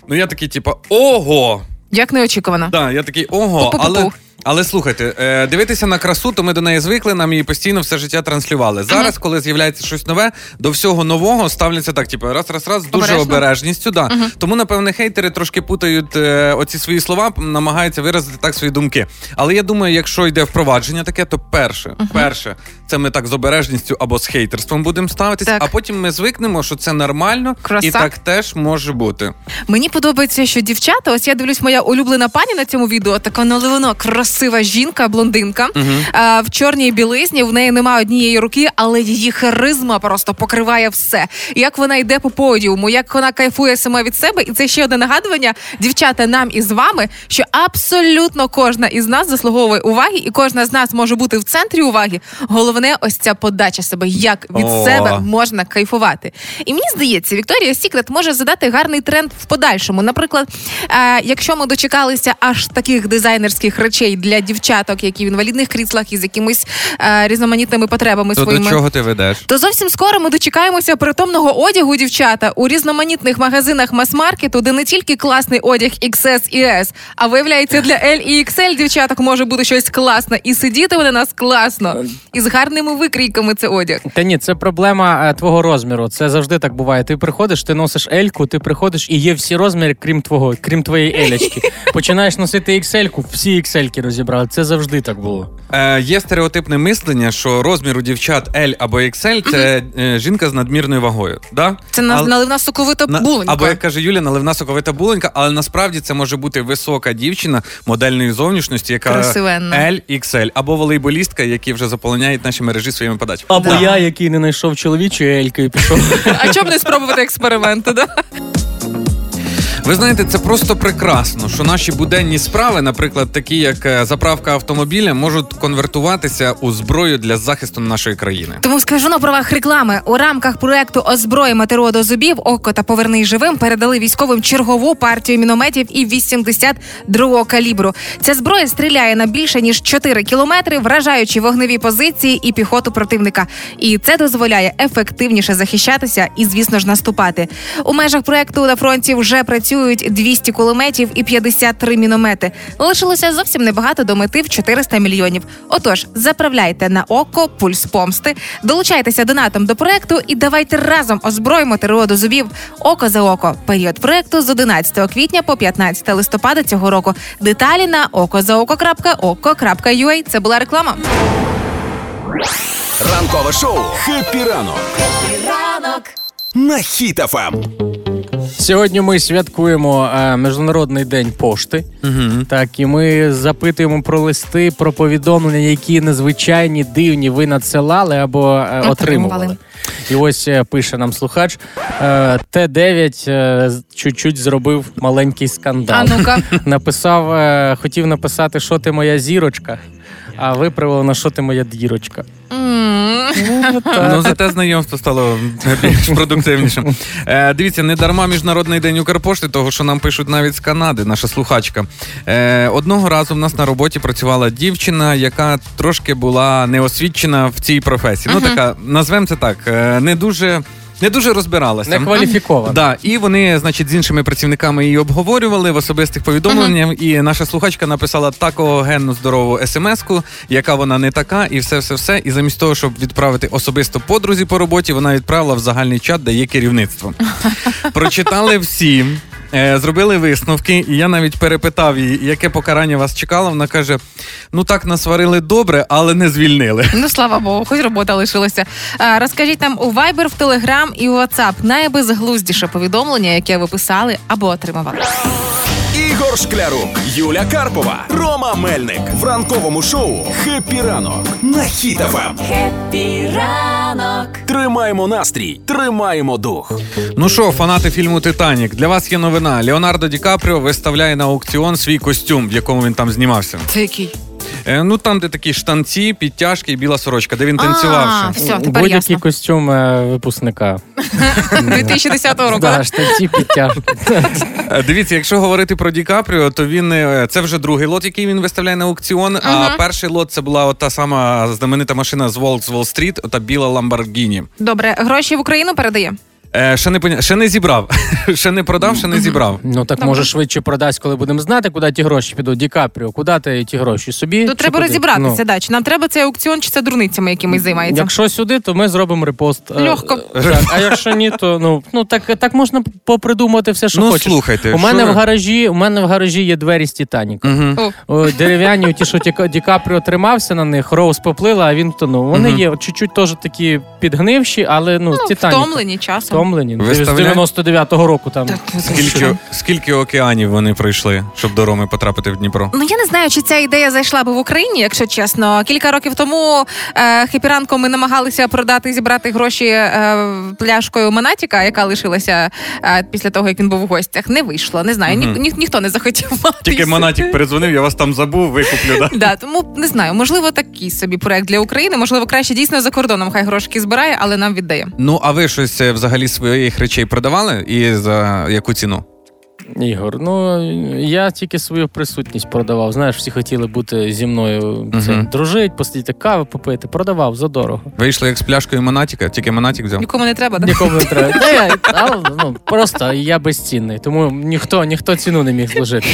Ну, я такий, типу, ого! Як неочікувано. Да, я такий ого, Пу-пу-пу-пу. але. Але слухайте, е, дивитися на красу, то ми до неї звикли, нам її постійно все життя транслювали. Зараз, коли з'являється щось нове, до всього нового ставляться так, типу, раз, раз, раз, дуже Обережно. обережністю. Да. Тому, напевне, хейтери трошки путають е, оці свої слова, намагаються виразити так свої думки. Але я думаю, якщо йде впровадження таке, то перше, перше, це ми так з обережністю або з хейтерством будемо ставитись, Так. а потім ми звикнемо, що це нормально, Краса. і так теж може бути. Мені подобається, що дівчата, ось я дивлюсь, моя улюблена пані на цьому відео, така наливано красива жінка, блондинка а, в чорній білизні. В неї немає однієї руки, але її харизма просто покриває все. Як вона йде по подіуму, як вона кайфує сама від себе, і це ще одне нагадування, дівчата, нам і з вами, що абсолютно кожна із нас заслуговує уваги, і кожна з нас може бути в центрі уваги. Головне, ось ця подача себе, як від О. себе можна кайфувати. І мені здається, Вікторія Сікрет може задати гарний тренд в подальшому. Наприклад, е, якщо ми дочекалися аж таких дизайнерських речей для дівчаток, які в інвалідних кріслах із якимись е, різноманітними потребами То своїми. до чого ти ведеш? То зовсім скоро ми дочекаємося притомного одягу дівчата у різноманітних магазинах мас-маркету, де не тільки класний одяг XS і S, а виявляється для L і XL дівчаток може бути щось класне, і сидіти вони нас класно, і з гарними викрійками це одяг. Та ні, це проблема е, твого розміру. Це завжди так буває. Ти приходиш, ти носиш ельку, ти приходиш і є всі розміри, крім твого, крім твоєї елечки. Починаєш носити XL-ку, всі XL-ки розібрали. Це завжди так було. Е, є стереотипне мислення, що розмір у дівчат L або XL це е, жінка з надмірною вагою. Да? Це на, Але- наливна соковита На- булонька. Або як каже Юля, наливна соковита булонька, але насправді це може бути висока дівчина модельної зовнішності, яка Красивенна. L, XL, або волейболістка, які вже заполоняють наші мережі своїми подачами. Або я, який не знайшов чоловічої ельки і пішов. А чому б не спробувати експерименти? Да? Ви знаєте, це просто прекрасно, що наші буденні справи, наприклад, такі як е, заправка автомобіля, можуть конвертуватися у зброю для захисту нашої країни. Тому скажу на правах реклами у рамках проекту Озброїмо ТРО до зубів око та поверни живим передали військовим чергову партію мінометів і 82-го калібру. Ця зброя стріляє на більше ніж 4 кілометри, вражаючи вогневі позиції і піхоту противника. І це дозволяє ефективніше захищатися і, звісно ж, наступати. У межах проекту на фронті вже працюють 200 кулеметів і 53 міномети. Лишилося зовсім небагато до мети в 400 мільйонів. Отож, заправляйте на око пульс помсти, долучайтеся донатом до проекту і давайте разом озброїмо ТРО до зубів. Око за око. Період проекту з 11 квітня по 15 листопада цього року. Деталі на okozaoko.oko.ua. Це була реклама. Ранкове шоу «Хеппі ранок» Ранок на Ем. Сьогодні ми святкуємо е, Міжнародний день пошти. Угу. Так, і ми запитуємо про листи, про повідомлення, які незвичайні, дивні ви надсилали або е, отримували. Отримували. І ось е, пише нам слухач: е, Т9 е, з- чуть-чуть зробив маленький скандал. А ну-ка. Написав, е, хотів написати, що ти моя зірочка, а виправив на що ти моя дірочка. Ну, зате знайомство стало більш продуктивнішим. Е, дивіться, не дарма Міжнародний день Укрпошти, того, що нам пишуть навіть з Канади, наша слухачка. Е, одного разу в нас на роботі працювала дівчина, яка трошки була неосвідчена в цій професії. Ну, така, назвемо це так, е, не дуже. Не дуже розбиралася. Не кваліфікована. Да, і вони, значить, з іншими працівниками її обговорювали в особистих повідомленнях. І наша слухачка написала такого генну здорову смс-ку, яка вона не така, і все, все, все. І замість того, щоб відправити особисто подрузі по роботі, вона відправила в загальний чат, де є керівництво. Прочитали всі. Е, Зробили висновки, і я навіть перепитав її, яке покарання вас чекало. Вона каже: ну так насварили добре, але не звільнили. Ну, слава Богу, хоч робота лишилася. А, розкажіть нам у Viber, в Telegram і у WhatsApp найбезглуздіше повідомлення, яке ви писали або отримували. Ігор Шклярук, Юля Карпова, Рома Мельник в ранковому шоу «Хеппі ранок» на Хіт-ФМ. «Хеппі ранок». Тримаємо настрій, тримаємо дух. Ну що, фанати фільму Титанік, для вас є новина. Леонардо Ді Капріо виставляє на аукціон свій костюм, в якому він там знімався. Це який? Е, ну там, де такі штанці, підтяжки і біла сорочка, де він танцював. А, ще. все, тепер Будь-який ясно. костюм е, випускника. 2010 року. Да, штанці підтяжки. Е, Дивіться, якщо говорити про Ді Капріо, то він е, це вже другий лот, який він виставляє на аукціон. А перший лот це була от та сама знаменита машина з Волк з Уолл-стріт, ота біла Ламборгіні. Добре, гроші в Україну передає. Е, ще не поня... ще не зібрав. ще не продав, ще не зібрав. Ну так може швидше продасть, коли будемо знати, куди ті гроші підуть. Ді Капріо, куди ти ті гроші? Собі? Чи треба куди? розібратися, Ну. да. Чи нам треба цей аукціон, чи це дурницями якимись займається? Якщо сюди, то ми зробимо репост. Е, Легко. Так, а якщо ні, то ну, ну так, так можна попридумати все, що Ну, хочеш. слухайте, у мене що в гаражі, у мене в гаражі є двері з Титаніка. Мгм. О, О, Дерев'яні, ті, що Ді, Ді Капріо тримався на них, Роуз поплила, а він тонув. Вони Мгм. є чуть-чуть теж такі підгнивші, але ну, з ну, Титаніка. втомлені часом. Втомлені. Ну, Виставляє? З 99-го року там. Скільки, скільки океанів вони пройшли, щоб до Роми потрапити в Дніпро? Ну я не знаю, чи ця ідея зайшла би в Україні, якщо чесно. Кілька років тому е, хепіранку ми намагалися продати і зібрати гроші е, пляшкою Монатіка, яка лишилася е, після того, як він був у гостях. Не вийшло. Не знаю. Ні, Мгм. ні, ніхто не захотів мати. Тільки Монатік передзвонив, я вас там забув, викуплю. Да? Да, тому не знаю, можливо, такий собі проект для України. Можливо, краще дійсно за кордоном. Хай грошки збирає, але нам віддає. Ну, а ви щось е, взагалі своїх речей продавали і за яку ціну? Ігор, ну я тільки свою присутність продавав. Знаєш, всі хотіли бути зі мною це, Мгм. дружить, посидіти кави попити. Продавав задорого. Вийшло як з пляшкою Монатіка, тільки Монатік взяв. Нікому не треба, да? Нікому не треба. Та я, але, ну, просто я безцінний, тому ніхто, ніхто ціну не міг зложити.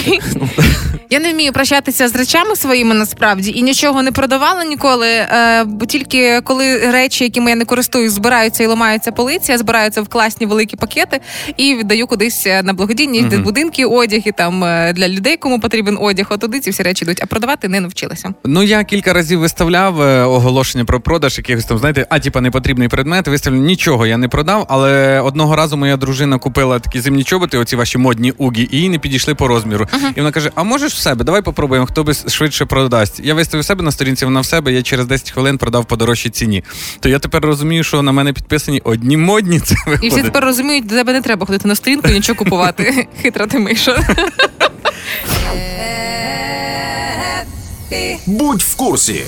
Я не вмію прощатися з речами своїми насправді і нічого не продавала ніколи. Е, бо тільки коли речі, якими я не користуюсь, збираються і ламаються полиці, я збираю це в класні великі пакети і віддаю кудись е, на благодійність, Мгм. будинки, одяг і там е, для людей, кому потрібен одяг. От туди ці всі речі йдуть, а продавати не навчилася. Ну я кілька разів виставляв е, оголошення про продаж якихось там, знаєте, а типа непотрібний предмет. Виставлю нічого я не продав, але одного разу моя дружина купила такі зимні чоботи, оці ваші модні угі, і їй не підійшли по розміру. І вона каже: А можеш в себе? Давай попробуємо, хто би швидше продасть. Я виставив себе на сторінці, вона в себе. Я через 10 хвилин продав по дорожчій ціні. То я тепер розумію, що на мене підписані одні модні. Це І всі тепер розуміють, до тебе не треба ходити на сторінку і нічого купувати. Хитра ти миша. Будь в курсі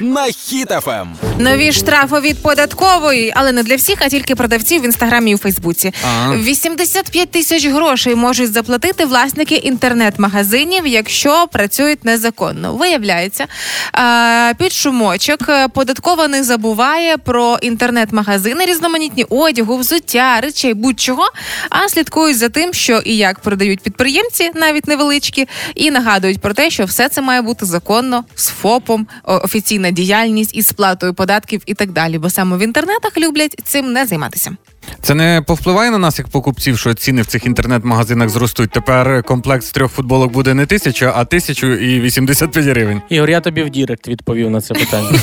на Хіт-ФМ. Нові штрафи від податкової, але не для всіх, а тільки продавців в інстаграмі і у Фейсбуці. А. 85 тисяч грошей можуть заплатити власники інтернет-магазинів, якщо працюють незаконно. Виявляється, під шумочок податкова не забуває про інтернет-магазини, різноманітні одягу, взуття, речей, будь-чого, а слідкують за тим, що і як продають підприємці, навіть невеличкі, і нагадують про те, що все це має бути законно з ФОПом, офіційна діяльність із сплатою податків і так далі. Бо саме в інтернетах люблять цим не займатися. Це не повпливає на нас як покупців, що ціни в цих інтернет-магазинах зростуть. Тепер комплект з трьох футболок буде не тисяча, а тисячу і 85 гривень. Ігор, я тобі в Дірект відповів на це питання.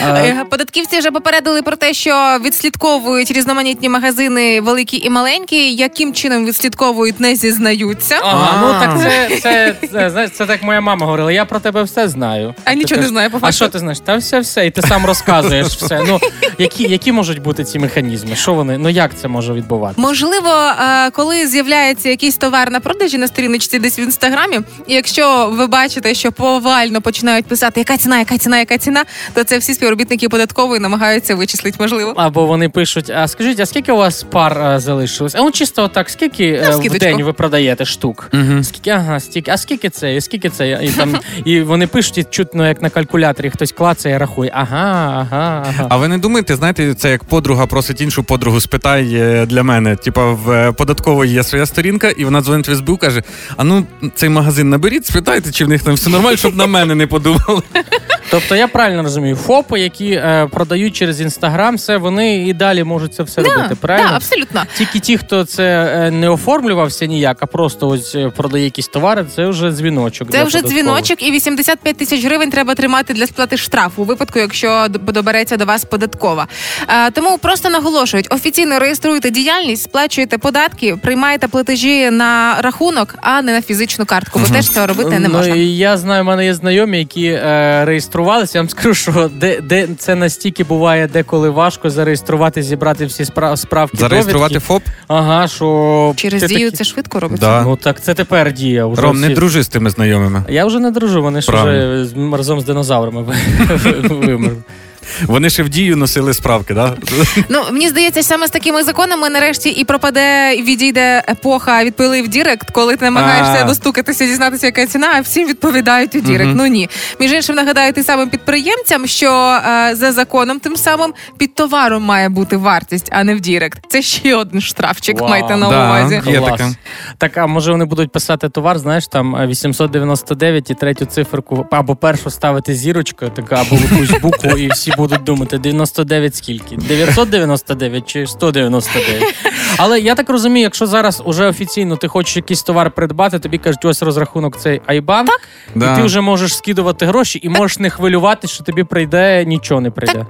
Е, Податківці вже попередили про те, що відслідковують різноманітні магазини, великі і маленькі. Яким чином відслідковують, не зізнаються. Ага, ну так це, це, це, знаєш, це так моя мама говорила. Я про тебе все знаю. А нічого не знаю, по А що ти знаєш? Та все, все, і ти сам розказуєш все. Ну які, які можуть бути ці механізми? Що вони? Ну як це може відбуватися? Можливо, е, коли з'являється якийсь товар на продажі на сторіночці десь в інстаграмі, і якщо ви бачите, що повально починають писати, яка ціна, яка ціна, яка ціна, то це всі співробітники податкової намагаються вичислити, можливо. Або вони пишуть: а скажіть, а скільки у вас пар залишилось? А ну чисто отак, скільки е, в день ви продаєте штук? Угу. Скільки, ага, стільки, а скільки це? І скільки це? І там і вони пишуть, і чутно, як на калькуляторі хтось клацає, рахує. Ага, ага, ага. А ви не думаєте, знаєте, це як подруга просить іншу подругу, спитай е, для мене. Типа в е, податкової є своя сторінка, і вона дзвонить в СБУ, каже: А ну цей магазин наберіть, спитайте, чи в них там все нормально, щоб на мене не подумали. Тобто я правильно розумію, ФОПи, які е, продають через інстаграм, все вони і далі можуть це все робити. Правильно? Так, абсолютно. Тільки ті, хто це е, не оформлювався ніяк, а просто ось продає якісь товари, це вже дзвіночок. Це вже дзвіночок, і 85 тисяч гривень треба тримати для сплати штрафу у випадку, якщо добереться до вас податкова. Е, тому просто наголошують: офіційно реєструєте діяльність, сплачуєте податки, приймаєте платежі на рахунок, а не на фізичну картку. Бо теж цього робити не Ну, можна. і я знаю, в мене є знайомі, які е, реєструвалися. Я вам скажу, що де, де це настільки буває деколи важко зареєструвати, зібрати всі спра- справки. Зареєструвати довідки. ФОП? Ага, що Через ти дію такі- це швидко робиться. Да. Ну так це тепер діє. Уже Ром, не дружи з тими знайомими. Я вже не дружу, вони ж вже з- разом з динозаврами ви- вимерли. Вони ще в дію носили справки, да? Ну мені здається, саме з такими законами нарешті і пропаде, і відійде епоха відповіли в Дірект, коли ти намагаєшся достукатися, дізнатися, яка ціна, а всім відповідають у Дірект. Ну ні. Між іншим нагадаю тим самим підприємцям, що е, за законом тим самим під товаром має бути вартість, а не в Дірект. Це ще один штрафчик. Майте на увазі. Є таке. Так, а може вони будуть писати товар, знаєш, там е, 899 і третю циферку, або першу ставити зірочку, така, або якусь букву, і всі будуть думати, 99 скільки? 999 чи 199? Але я так розумію, якщо зараз уже офіційно ти хочеш якийсь товар придбати, тобі кажуть, ось розрахунок цей Айбан, і Да. ти вже можеш скидувати гроші і можеш не хвилюватися, що тобі прийде, нічого не прийде. Так?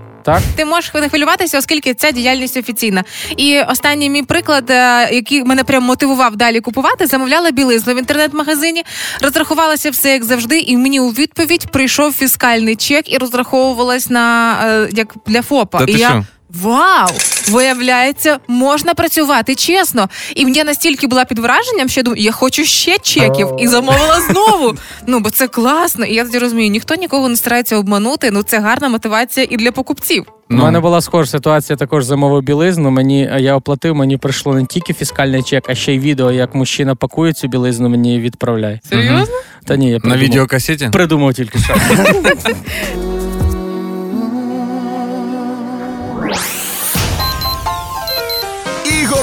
Ти можеш не хвилюватися, оскільки ця діяльність офіційна. І останній мій приклад, е, який мене прям мотивував далі купувати, замовляла білизну в інтернет-магазині, розрахувалася все як завжди, і мені у відповідь прийшов фіскальний чек і розраховувалась на е, як для ФОПа. Та і ти я що? Вау! Виявляється, можна працювати чесно. І я настільки була під враженням, що я думаю, я хочу ще чеків і замовила знову. Ну бо це класно. І я тоді розумію, ніхто нікого не старається обманути. Ну це гарна мотивація і для покупців. У Ну. мене була схожа ситуація, також замовив білизну. Мені я оплатив, мені прийшло не тільки фіскальний чек, а ще й відео, як мужчина пакує цю білизну, мені відправляє. Серйозно? Та ні, я На придумав. відеокасеті? придумав тільки що.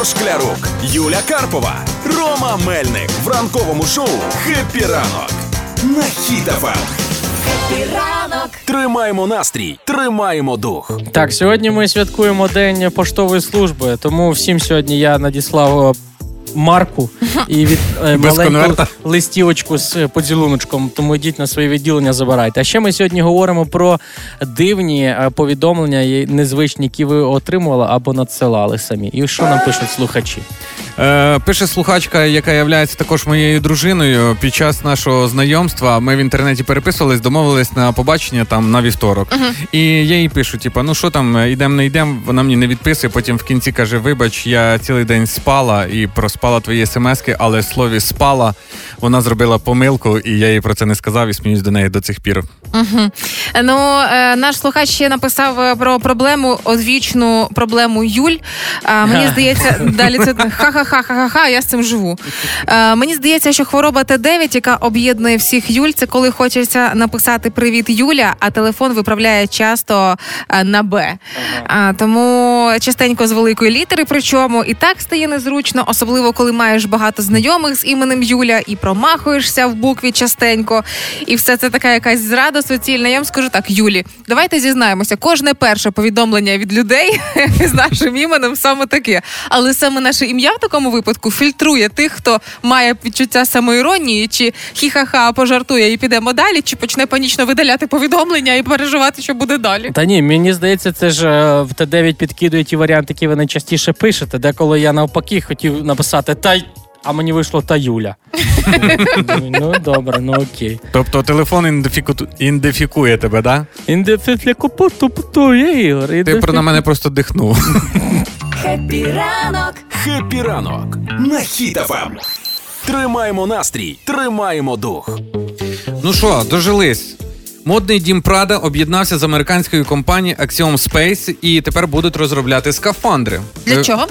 Шклярук, Юля Карпова, Рома Мельник в ранковому шоу «Хеппі ранок» на Хіт-ФМ. Ранок. Тримаємо настрій, тримаємо дух. Так, сьогодні ми святкуємо День поштової служби, тому всім сьогодні я надіслав е, марку і від е, маленьку листівочку з е, поцілуночком. Тому йдіть на своє відділення, забирайте. А ще ми сьогодні говоримо про дивні е, повідомлення і незвичні, які ви отримували або надсилали самі. І що нам пишуть слухачі? Е, пише слухачка, яка є також моєю дружиною. Під час нашого знайомства ми в інтернеті переписувались, домовились на побачення там на вівторок. І я їй пишу: типу, ну що там, йдемо, не йдемо. Вона мені не відписує. Потім в кінці каже: Вибач, я цілий день спала і проспала твої смски, але в слові спала. Вона зробила помилку, і я їй про це не сказав і сміюсь до неї до цих пір. Ну, е, наш слухач ще написав е, про проблему, одвічну проблему Юль. А, мені здається, далі це ха-ха-ха ха-ха, ха-ха, я з цим живу. Е, мені здається, що хвороба Т9, яка об'єднує всіх Юль, це коли хочеться написати Привіт, Юля, а телефон виправляє часто е, на Б. А, тому частенько з великої літери, причому і так стає незручно, особливо коли маєш багато знайомих з іменем Юля і промахуєшся в букві частенько. І все це така якась зрада суцільна. Я вам скажу так, Юлі, давайте зізнаємося, кожне перше повідомлення від людей з нашим іменем саме таке. Але саме наше ім'я в такому випадку фільтрує тих, хто має відчуття самоіронії, чи хі-ха-ха пожартує і підемо далі, чи почне панічно видаляти повідомлення і переживати, що буде далі. Та ні, мені здається, це ж е, в Т9 підкидують ті варіанти, які ви найчастіше пишете. Деколи я навпаки хотів написати та й- а мені вийшло та Юля. Ну добре, ну окей. Тобто телефон ідентифікує тебе, да? Індефіклякопуту, є Ігор. Ти про на мене просто дихнув. Хеппі ранок. Хеппі ранок на Хіт-ФМ. Тримаємо настрій, тримаємо дух. Ну що, дожились. Модний дім Прада об'єднався з американською компанією Axiom Space і тепер будуть розробляти скафандри. Для Е, чого?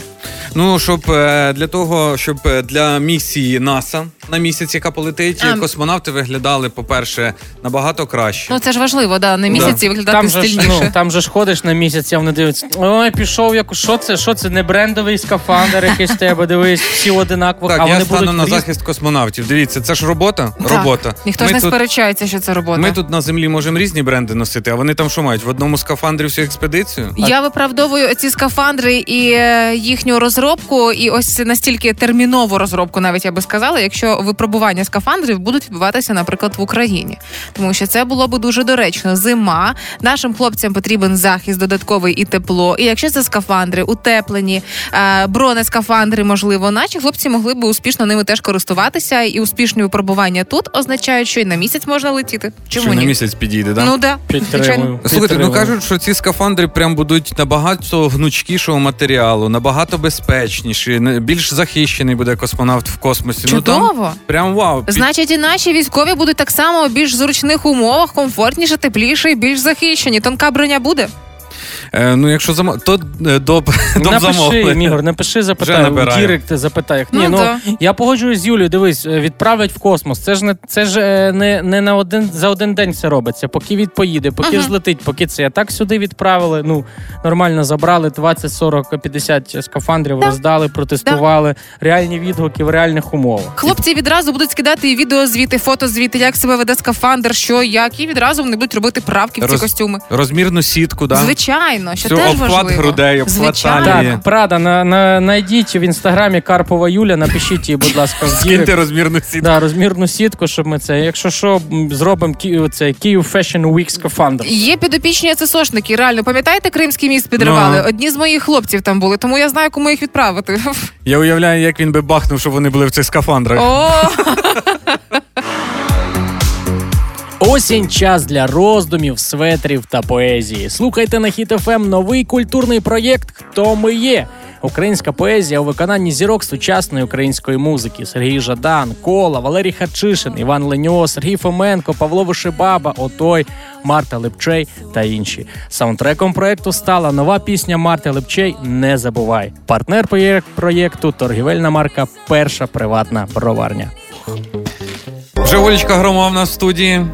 Ну, щоб е, для того, щоб е, для місії НАСА на місяць, яка полетить, А. космонавти виглядали, по-перше, набагато краще. Ну це ж важливо, да, на місяці виглядати Там же, ж, ну, там же ж ходиш на місяць, а вони дивляться, ой, пішов, як, що це, що це, не брендовий скафандр якийсь тебе, дивись, всі одинаково, так, а я вони стану будуть на різ- захист космонавтів. Дивіться, це ж робота. Так. Робота. Ніхто ми ж не тут, сперечається, що це робота. Ми тут на землі можемо різні бренди носити, а вони там що мають? В одному скафандрі всю експедицію? Я виправдовую ці скафандри і е, їхню розробку, і ось настільки термінову розробку, навіть я би сказала, якщо випробування скафандрів будуть відбуватися, наприклад, в Україні, тому що це було би дуже доречно. Зима нашим хлопцям потрібен захист додатковий і тепло. І якщо це скафандри, утеплені, е, бронескафандри, можливо, наші хлопці могли би успішно ними теж користуватися, і успішні випробування тут означають, що і на місяць можна летіти. Чому Що на ні? Місяць підійде, да? Ну да, Підтримую. Слухайте, ну кажуть, що ці скафандри прям будуть набагато гнучкішого матеріалу, набагато безпечніші, більш захищений буде космонавт в космосі. Ну там прям вау. Під- Значить, і наші військові будуть так само в більш зручних умовах, комфортніше, тепліше і більш захищені. Тонка броня буде. Е, ну якщо замо... то е, доп, доп Напиши, замовлення. Ігор, напиши, запитай, Вже в набираю. Дірект запитай. Ні, Ну, ну, да. я погоджуюсь з Юлією, дивись, е, відправлять в космос. Це ж не це ж е, не, не на один за один день все робиться. Поки від поїде, поки Ага. злетить, поки це. А так сюди відправили. Ну нормально забрали 20, 40, 50 скафандрів, роздали, протестували. Реальні відгуки в реальних умовах. Хлопці відразу будуть скидати і відеозвіти, фотозвіти, як себе веде скафандр, що як, і відразу вони будуть робити правки в ці Роз- костюми. Розмірну сітку, да? Звичайно, що Всю теж обхват важливо. грудей, обхват Звичайно. талії. Так, Прада, на, на, найдіть в інстаграмі Карпова Юля, напишіть їй, будь ласка, в Скиньте розмірну сітку. Да, розмірну сітку, щоб ми це. Якщо що, м, зробимо Ки- це Київ Fashion Week скафандр. Є підопічні АЦСОшники, реально, пам'ятаєте, Кримський міст підривали? Ну. Одні з моїх хлопців там були, тому я знаю, кому їх відправити. Я уявляю, як він би бахнув, щоб вони були в цих скафандрах. О, Осінь час для роздумів, светрів та поезії. Слухайте на Хіт ФМ новий культурний проєкт Хто ми є. Українська поезія у виконанні зірок сучасної української музики: Сергій Жадан, Кола, Валерій Хачишин, Іван Леньо, Сергій Фоменко, Павло Вишибаба, Отой, Марта Лепчей та інші. Саундтреком проєкту стала нова пісня Марти Лепчей Не забувай. Партнер проєкту торгівельна марка Перша приватна броварня. Вже Олечка Громова в нас в студії.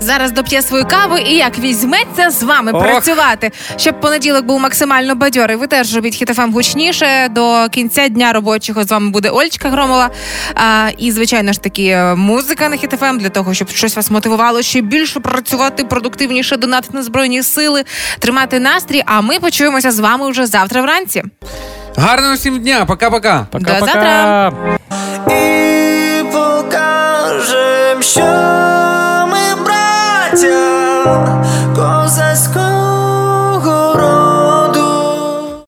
зараз доп'є свою каву і як візьметься з вами Ох. працювати, щоб понеділок був максимально бадьорий. Ви теж робіть хітофем гучніше. До кінця дня робочого з вами буде Ольчка Громова. А, і звичайно ж таки музика на хітофем для того, щоб щось вас мотивувало ще більше працювати, продуктивніше донатити на збройні сили, тримати настрій. А ми почуємося з вами вже завтра вранці. Гарного всім дня, пока-пока. Пока-пока. завтра.